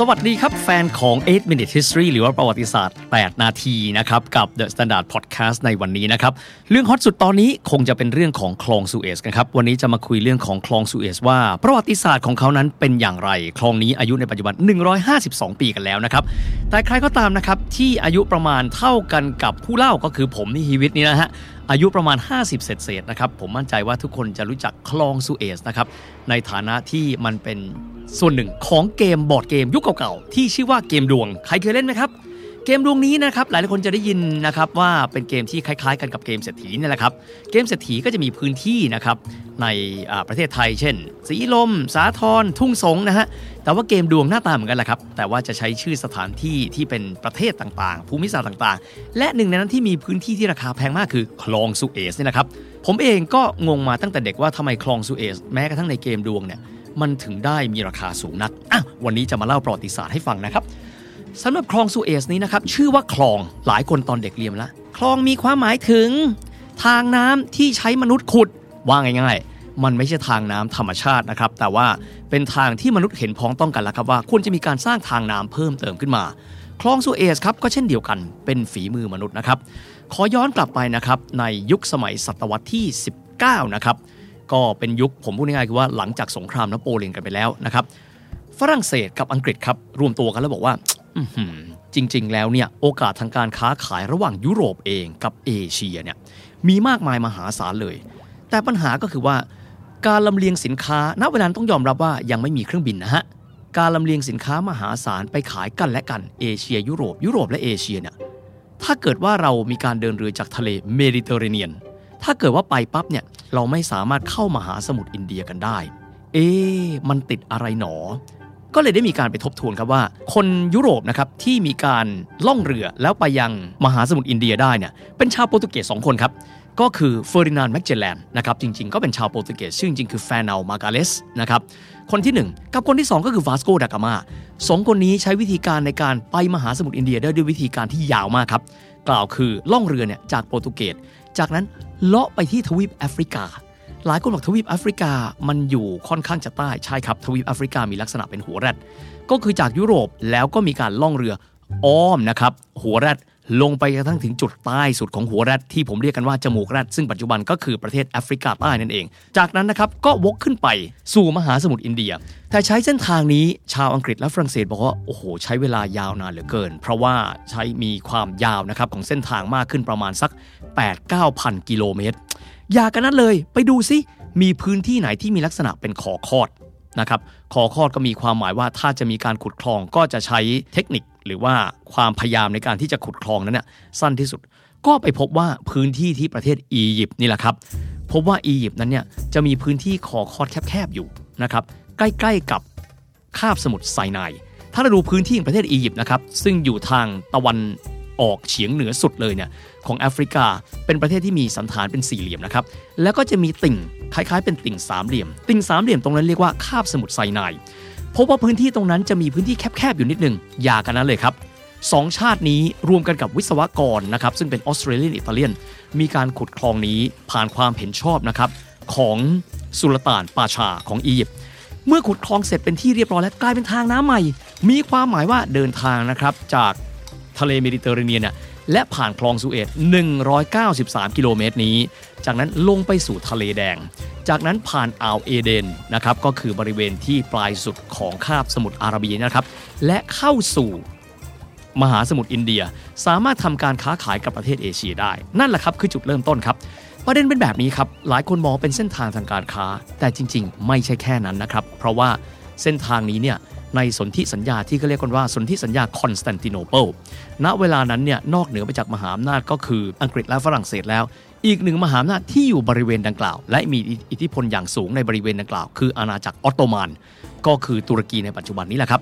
สวัสดีครับ แฟนของ 8 Minute History หรือว่าประวัติศาสตร์ 8 นาทีนะครับ กับ The Standard Podcast ในวันนี้นะครับ เรื่องฮอตสุดตอนนี้คงจะเป็นเรื่องของคลองสุเอซกันครับ วันนี้จะมาคุยเรื่องของคลองสุเอซว่า ประวัติศาสตร์ของเขานั้นเป็นอย่างไร คลองนี้อายุในปัจจุบัน 152 ปีกันแล้วนะครับ แต่ใครก็ตามนะครับที่อายุประมาณเท่ากันกับผู้เล่าก็คือผมนี่ฮีวิตนี่นะฮะอายุประมาณ 50 เศษเศษๆนะครับผมมั่นใจว่าทุกคนจะรู้จักคลองสุเอซนะครับในฐานะที่มันเป็น ส่วนหนึ่งของเกมบอร์ดเกมยุคเก่าๆ ที่ชื่อว่าเกมดวง ใครเคยเล่นไหมครับ เกมดวงนี้นะครับหลายคนจะได้ยินนะครับว่าเป็นเกมที่คล้ายๆ กันกับเกมเศรษฐีนี่แหละครับ เกมเศรษฐีก็จะมีพื้นที่นะครับในประเทศไทย เช่น สีลม สาทรทุ่งสงนะฮะ แต่ว่าเกมดวงหน้าตาเหมือนกันแหละครับ แต่ว่าจะใช้ชื่อสถานที่ที่เป็นประเทศต่างๆ ภูมิศาสตร์ต่างๆ และหนึ่งในนั้นที่มีพื้นที่ที่ราคาแพงมากคือคลองสุเอซนี่แหละครับ ผมเองก็งงมาตั้งแต่เด็กว่าทำไมคลองสุเอซแม้กระทั่งในเกมดวงเนี่ย มันถึงได้มีราคาสูงนักอะวันนี้จะมาเล่าประวัติศาสตร์ให้ฟังนะครับสำหรับคลองสุเอซนี้นะครับชื่อว่าคลองหลายคนตอนเด็กเรียนแล้วคลองมีความหมายถึง ทางน้ำที่ใช้มนุษย์ขุดว่าง่ายๆ มันไม่ใช่ทางน้ำธรรมชาตินะครับ แต่ว่าเป็นทางที่มนุษย์เห็นพ้องต้องกันแล้วครับว่าควรจะมีการสร้างทางน้ำเพิ่มเติมขึ้นมา คลองสุเอซครับก็เช่นเดียวกันเป็นฝีมือมนุษย์นะครับ ขอย้อนกลับไปนะครับในยุคสมัยศตวรรษที่ 19 นะครับ ก็เป็นยุคผมพูดง่ายๆคือว่าหลังจากสงครามนโปเลียนกันไปแล้วนะครับฝรั่งเศสกับอังกฤษครับรวมตัวกันแล้วบอกว่าจริง ๆ แล้วเนี่ยโอกาสทางการค้าขายระหว่างยุโรปเองกับเอเชียเนี่ยมีมากมายมหาศาลเลย แต่ปัญหาก็คือว่า การลำเลียงสินค้าณเวลานั้นต้องยอมรับว่ายังไม่มีเครื่องบินนะฮะการลำเลียงสินค้ามหาศาลไปขายกันและกันเอเชีย ยุโรป ยุโรปและเอเชียเนี่ยถ้าเกิดว่าเรามีการเดินเรือจากทะเลเมดิเตอร์เรเนียน ถ้าเกิดว่าไปปั๊บเนี่ยเราไม่สามารถเข้ามาหาสมุทรอินเดียกันได้ เอ๊มันติดอะไรหนอ ก็เลยได้มีการไปทบทวนครับว่า คนยุโรปนะครับที่มีการล่องเรือแล้วไปยังมหาสมุทรอินเดียได้เนี่ยเป็นชาวโปรตุเกสสองคนครับก็คือเฟอร์ดินานด์แมกเจลแลนนะครับจริงๆ ก็เป็นชาวโปรตุเกสซึ่งจริงๆคือแฟร์เนามากัลไยส์นะครับคนที่ 1 กับคนที่ 2 ก็คือวาสโกดากามาสองคนนี้ใช้วิธีการในการไปมหาสมุทรอินเดียได้ด้วยวิธีการที่ยาวมากครับ กล่าวคือล่องเรือเนี่ยจากโปรตุเกส จากนั้นเลาะไปที่ทวีปแอฟริกา หลายคนบอกทวีปแอฟริกามันอยู่ค่อนข้างจะใต้ใช่ครับทวีปแอฟริกามีลักษณะเป็นหัวแรดก็คือจากยุโรปแล้วก็มีการล่องเรืออ้อมนะครับหัวแรด ลงไปกระทั่งถึงจุดใต้สุดของหัวแรดที่ผมเรียกกันว่าจมูกแรดซึ่งปัจจุบันก็คือประเทศแอฟริกาใต้นั่นเอง จากนั้นนะครับก็วกขึ้นไปสู่มหาสมุทรอินเดีย แต่ใช้เส้นทางนี้ชาวอังกฤษและฝรั่งเศสบอกว่าโอ้โหใช้เวลายาวนานเหลือเกิน เพราะว่าใช้มีความยาวนะครับของเส้นทางมากขึ้นประมาณสัก 8-9พันกิโลเมตรอย่ากันนั้นเลย ไปดูซิมีพื้นที่ไหนที่มีลักษณะเป็นขอคอด นะครับขอคอดก็มีความหมายว่าถ้าจะมีการขุดคลองก็จะใช้เทคนิคหรือว่าความพยายามในการที่จะขุดคลองนั้นเนี่ยสั้นที่สุด ก็ไปพบว่าพื้นที่ที่ประเทศอียิปต์นี่แหละครับ พบว่าอียิปต์นั้นเนี่ยจะมีพื้นที่ขอคอดแคบๆอยู่นะครับใกล้ๆกับคาบสมุทรไซนายถ้าเราดูพื้นที่ของประเทศอียิปต์นะครับซึ่งอยู่ทางตะวัน ออกเฉียงเหนือสุดเลยเนี่ยของแอฟริกา เป็นประเทศที่มีสันฐานเป็นสี่เหลี่ยมนะครับ แล้วก็จะมีติ่งคล้ายๆ เป็นติ่งสามเหลี่ยม ติ่งสามเหลี่ยมตรงนั้นเรียกว่าคาบสมุทรไซนายพบว่าพื้นที่ตรงนั้นจะมีพื้นที่แคบๆอยู่นิดนึงอย่ากันนั้นเลยครับสองชาตินี้รวมกันกับวิศวกรนะครับซึ่งเป็นออสเตรเลียนอิตาเลียน มีการขุดคลองนี้ผ่านความเห็นชอบนะครับของสุลต่านปาชาของอียิปต์เมื่อขุดคลองเสร็จเป็นที่เรียบร้อยแล้วกลายเป็นทางน้ำใหม่ มีความหมายว่าเดินทางนะครับจาก ทะเลเมดิเตอร์เรเนียนน่ะและผ่านคลองสุเอต193 กิโลเมตรนี้ จากนั้นลงไปสู่ทะเลแดง จากนั้นผ่านอ่าวเอเดนนะครับก็คือบริเวณที่ปลายสุดของคาบสมุทรอาระเบียนะครับ และเข้าสู่มหาสมุทรอินเดียสามารถทำการค้าขายกับประเทศเอเชียได้ นั่นแหละครับคือจุดเริ่มต้นครับประเด็นเป็นแบบนี้ครับ หลายคนมองเป็นเส้นทางทางการค้า แต่จริง ๆ ไม่ใช่แค่นั้นนะครับ เพราะว่าเส้นทางนี้เนี่ย ในสนธิสัญญาที่เขาเรียกกันว่าสนธิสัญญาคอนสแตนติโนเปิล ณ เวลานั้นเนี่ยนอกเหนือไปจากมหาอำนาจก็คืออังกฤษและฝรั่งเศสแล้ว อีกหนึ่งมหาอำนาจที่อยู่บริเวณดังกล่าว และมีอิทธิพลอย่างสูงในบริเวณดังกล่าว คืออาณาจักรออตโตมัน ก็คือตุรกีในปัจจุบันนี้แหละครับ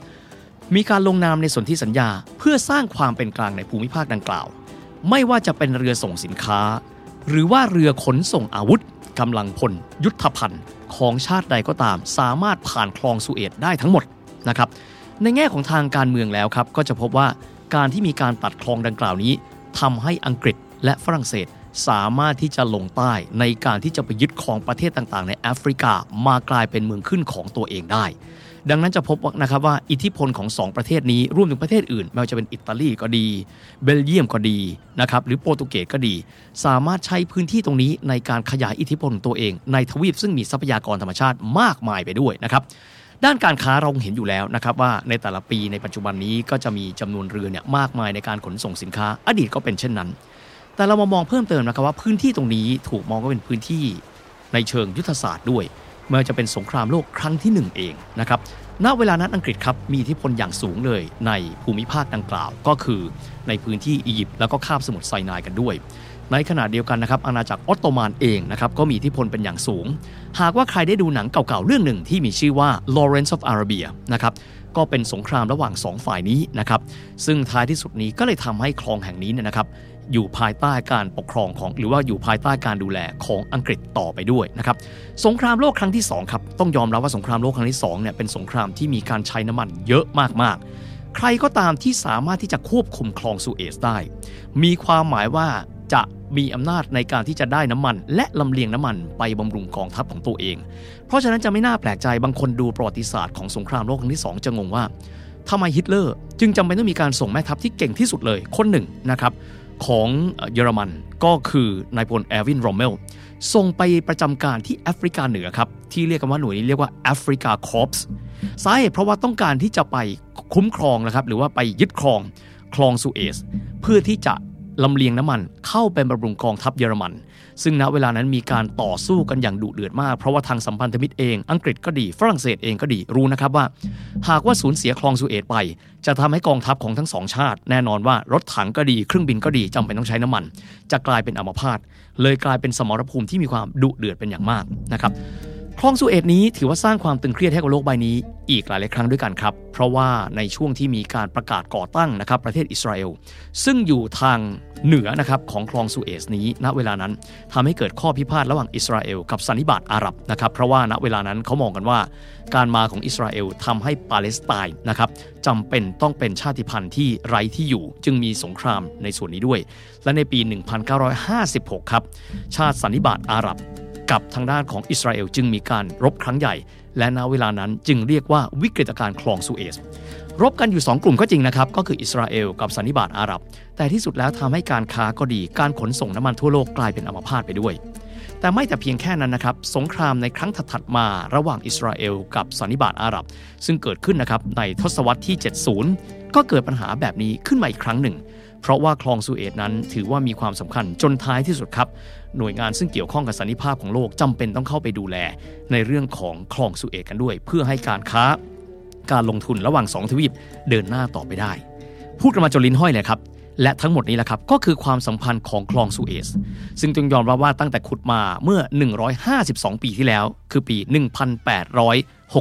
มีการลงนามในสนธิสัญญา เพื่อสร้างความเป็นกลางในภูมิภาคดังกล่าว ไม่ว่าจะเป็นเรือส่งสินค้า หรือว่าเรือขนส่งอาวุธกำลังพล ยุทธภัณฑ์ของชาติใดก็ตาม สามารถผ่านคลองสุเอตได้ทั้งหมด นะครับในแง่ของทางการเมืองแล้วครับก็จะพบว่าการที่มีการตัดคลองดังกล่าวนี้ทำให้อังกฤษและฝรั่งเศสสามารถที่จะลงใต้ในการที่จะไปยึดครองประเทศต่างๆ ในแอฟริกามากลายเป็นเมืองขึ้นของตัวเองได้ ดังนั้นจะพบนะครับว่าอิทธิพลของ 2 ประเทศนี้รวมถึงประเทศอื่น ไม่ว่าจะเป็นอิตาลีก็ดี เบลเยียมก็ดีนะครับหรือโปรตุเกสก็ดี สามารถใช้พื้นที่ตรงนี้ในการขยายอิทธิพลของตัวเอง ในทวีปซึ่งมีทรัพยากรธรรมชาติมากมายไปด้วยนะครับ ด้านการค้าเราเห็นอยู่แล้วนะครับว่าในแต่ละปีในปัจจุบันนี้ก็จะมีจำนวนเรือเนี่ยมากมายในการขนส่งสินค้า อดีตก็เป็นเช่นนั้น แต่เรามามองเพิ่มเติมนะครับว่าพื้นที่ตรงนี้ถูกมองว่าเป็นพื้นที่ในเชิงยุทธศาสตร์ด้วยเมื่อจะเป็นสงครามโลกครั้งที่ 1 เองนะครับ ณเวลานั้นอังกฤษครับมีอิทธิพลอย่างสูงเลยในภูมิภาคดังกล่าว ก็คือในพื้นที่อียิปต์แล้วก็คาบสมุทรไซนายกันด้วย ในขณะเดียวกันนะครับอาณาจักรออตโตมันเองนะครับก็มีอิทธิพลเป็นอย่างสูง หากว่าใครได้ดูหนังเก่าๆเรื่องหนึ่งที่มีชื่อว่า Lawrence of Arabia นะครับก็เป็นสงครามระหว่าง 2 ฝ่ายนี้นะครับซึ่งท้ายที่สุดนี้ก็เลยทำให้คลองแห่งนี้เนี่ยนะครับ อยู่ภายใต้การปกครองของ หรือว่าอยู่ภายใต้การดูแลของอังกฤษต่อไปด้วยนะครับสงครามโลกครั้งที่2ครับต้องยอมรับว่าสงครามโลกครั้งที่2เนี่ยเป็นสงครามที่มีการใช้น้ำมันเยอะมากๆ ใครก็ตามที่สามารถที่จะควบคุมคลองสุเอซได้ มีความหมายว่าจะมีอำนาจในการที่จะได้น้ำมัน และลำเลียงน้ำมันไปบำรุงกองทัพของตัวเอง เพราะฉะนั้นจะไม่น่าแปลกใจบางคนดูประวัติศาสตร์ของสงครามโลกครั้งที่ 2 จะงงว่าทำไมฮิตเลอร์ จึงจำเป็นต้องมีการส่งแม่ทัพที่เก่งที่สุดเลยคนหนึ่งนะครับ ของเยอรมันก็คือนายพลแอร์วินรอมเมลส่งไปประจำการที่แอฟริกาเหนือครับ ที่เรียกกันว่าหน่วยนี้เรียกว่าแอฟริกาคอร์ปส์สาเหตุเพราะว่าต้องการที่จะไปคุ้มครองนะครับ หรือว่าไปยึดครองคลองสุเอซเพื่อที่จะลำเลียงน้ำมันเข้าเป็นบำรุงกองทัพเยอรมัน ซึ่งณเวลานั้นมีการต่อสู้กันอย่างดุเดือดมาก เพราะว่าทางสัมพันธมิตรเอง อังกฤษก็ดี ฝรั่งเศสเองก็ดี รู้นะครับว่า หากว่าสูญเสียคลองสุเอตไป จะทำให้กองทัพของทั้งสองชาติ แน่นอนว่ารถถังก็ดี เครื่องบินก็ดีจำเป็นต้องใช้น้ำมัน จะกลายเป็นอัมพาต เลยกลายเป็นสมรภูมิที่มีความดุเดือดเป็นอย่างมากนะครับ คลองสุเอตนี้ถือว่าสร้างความตึงเครียดให้กับโลกใบนี้ อีกหลายหลายครั้งด้วยกันครับ เพราะว่าในช่วงที่มีการประกาศก่อตั้งนะครับประเทศอิสราเอล ซึ่งอยู่ทางเหนือนะครับของคลองสุเอซนี้ณเวลานั้นทำให้เกิดข้อพิพาทระหว่างอิสราเอลกับสันนิบาตอาหรับนะครับเพราะว่าณเวลานั้นเขามองกันว่า การมาของอิสราเอลทำให้ปาเลสไตน์นะครับจำเป็นต้องเป็นชาติพันธุ์ที่ไร้ที่อยู่ จึงมีสงครามในส่วนนี้ด้วย และในปี 1956 ครับชาติสันนิบาตอาหรับ กับทางด้านของอิสราเอลจึงมีการรบครั้งใหญ่ และณเวลานั้นจึงเรียกว่าวิกฤตการณ์คลองสุเอซรบกันอยู่ 2 กลุ่มก็จริงนะครับ ก็คืออิสราเอลกับสันนิบาตอาหรับ แต่ที่สุดแล้วทำให้การค้าก็ดีการขนส่งน้ำมันทั่วโลกกลายเป็นอัมพาตไปด้วย แต่ไม่แต่เพียงแค่นั้นนะครับ สงครามในครั้งถัดมาระหว่างอิสราเอลกับสันนิบาตอาหรับ ซึ่งเกิดขึ้นนะครับในทศวรรษที่ 70 ก็เกิดปัญหาแบบนี้ขึ้นมาอีกครั้งหนึ่ง เพราะว่าคลองสุเอตนั้นถือว่ามีความสำคัญจนท้ายที่สุดครับ หน่วยงานซึ่งเกี่ยวข้องกับสันนิภาพของโลกจำเป็นต้องเข้าไปดูแล ในเรื่องของคลองสุเอตกันด้วย เพื่อให้การค้า การลงทุนระหว่างสองทวีปเดินหน้าต่อไปได้ พูดกันมาจนลิ้นห้อยเลยครับและทั้งหมดนี้แหละครับ ก็คือความสัมพันธ์ของคลองสุเอซซึ่งต้องยอมรับว่าตั้งแต่ขุดมาเมื่อ 152 ปีที่แล้ว คือปี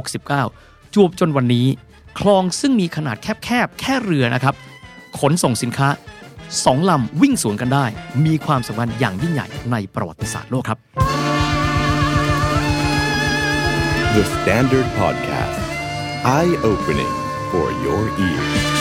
1869 จวบจนวันนี้ คลองซึ่งมีขนาดแคบๆ แค่เรือนะครับ ขนส่งสินค้าสองลำวิ่งสวนกันได้ มีความสำคัญอย่างยิ่งใหญ่ในประวัติศาสตร์โลกครับ The Standard Podcast Eye Opening for Your Ears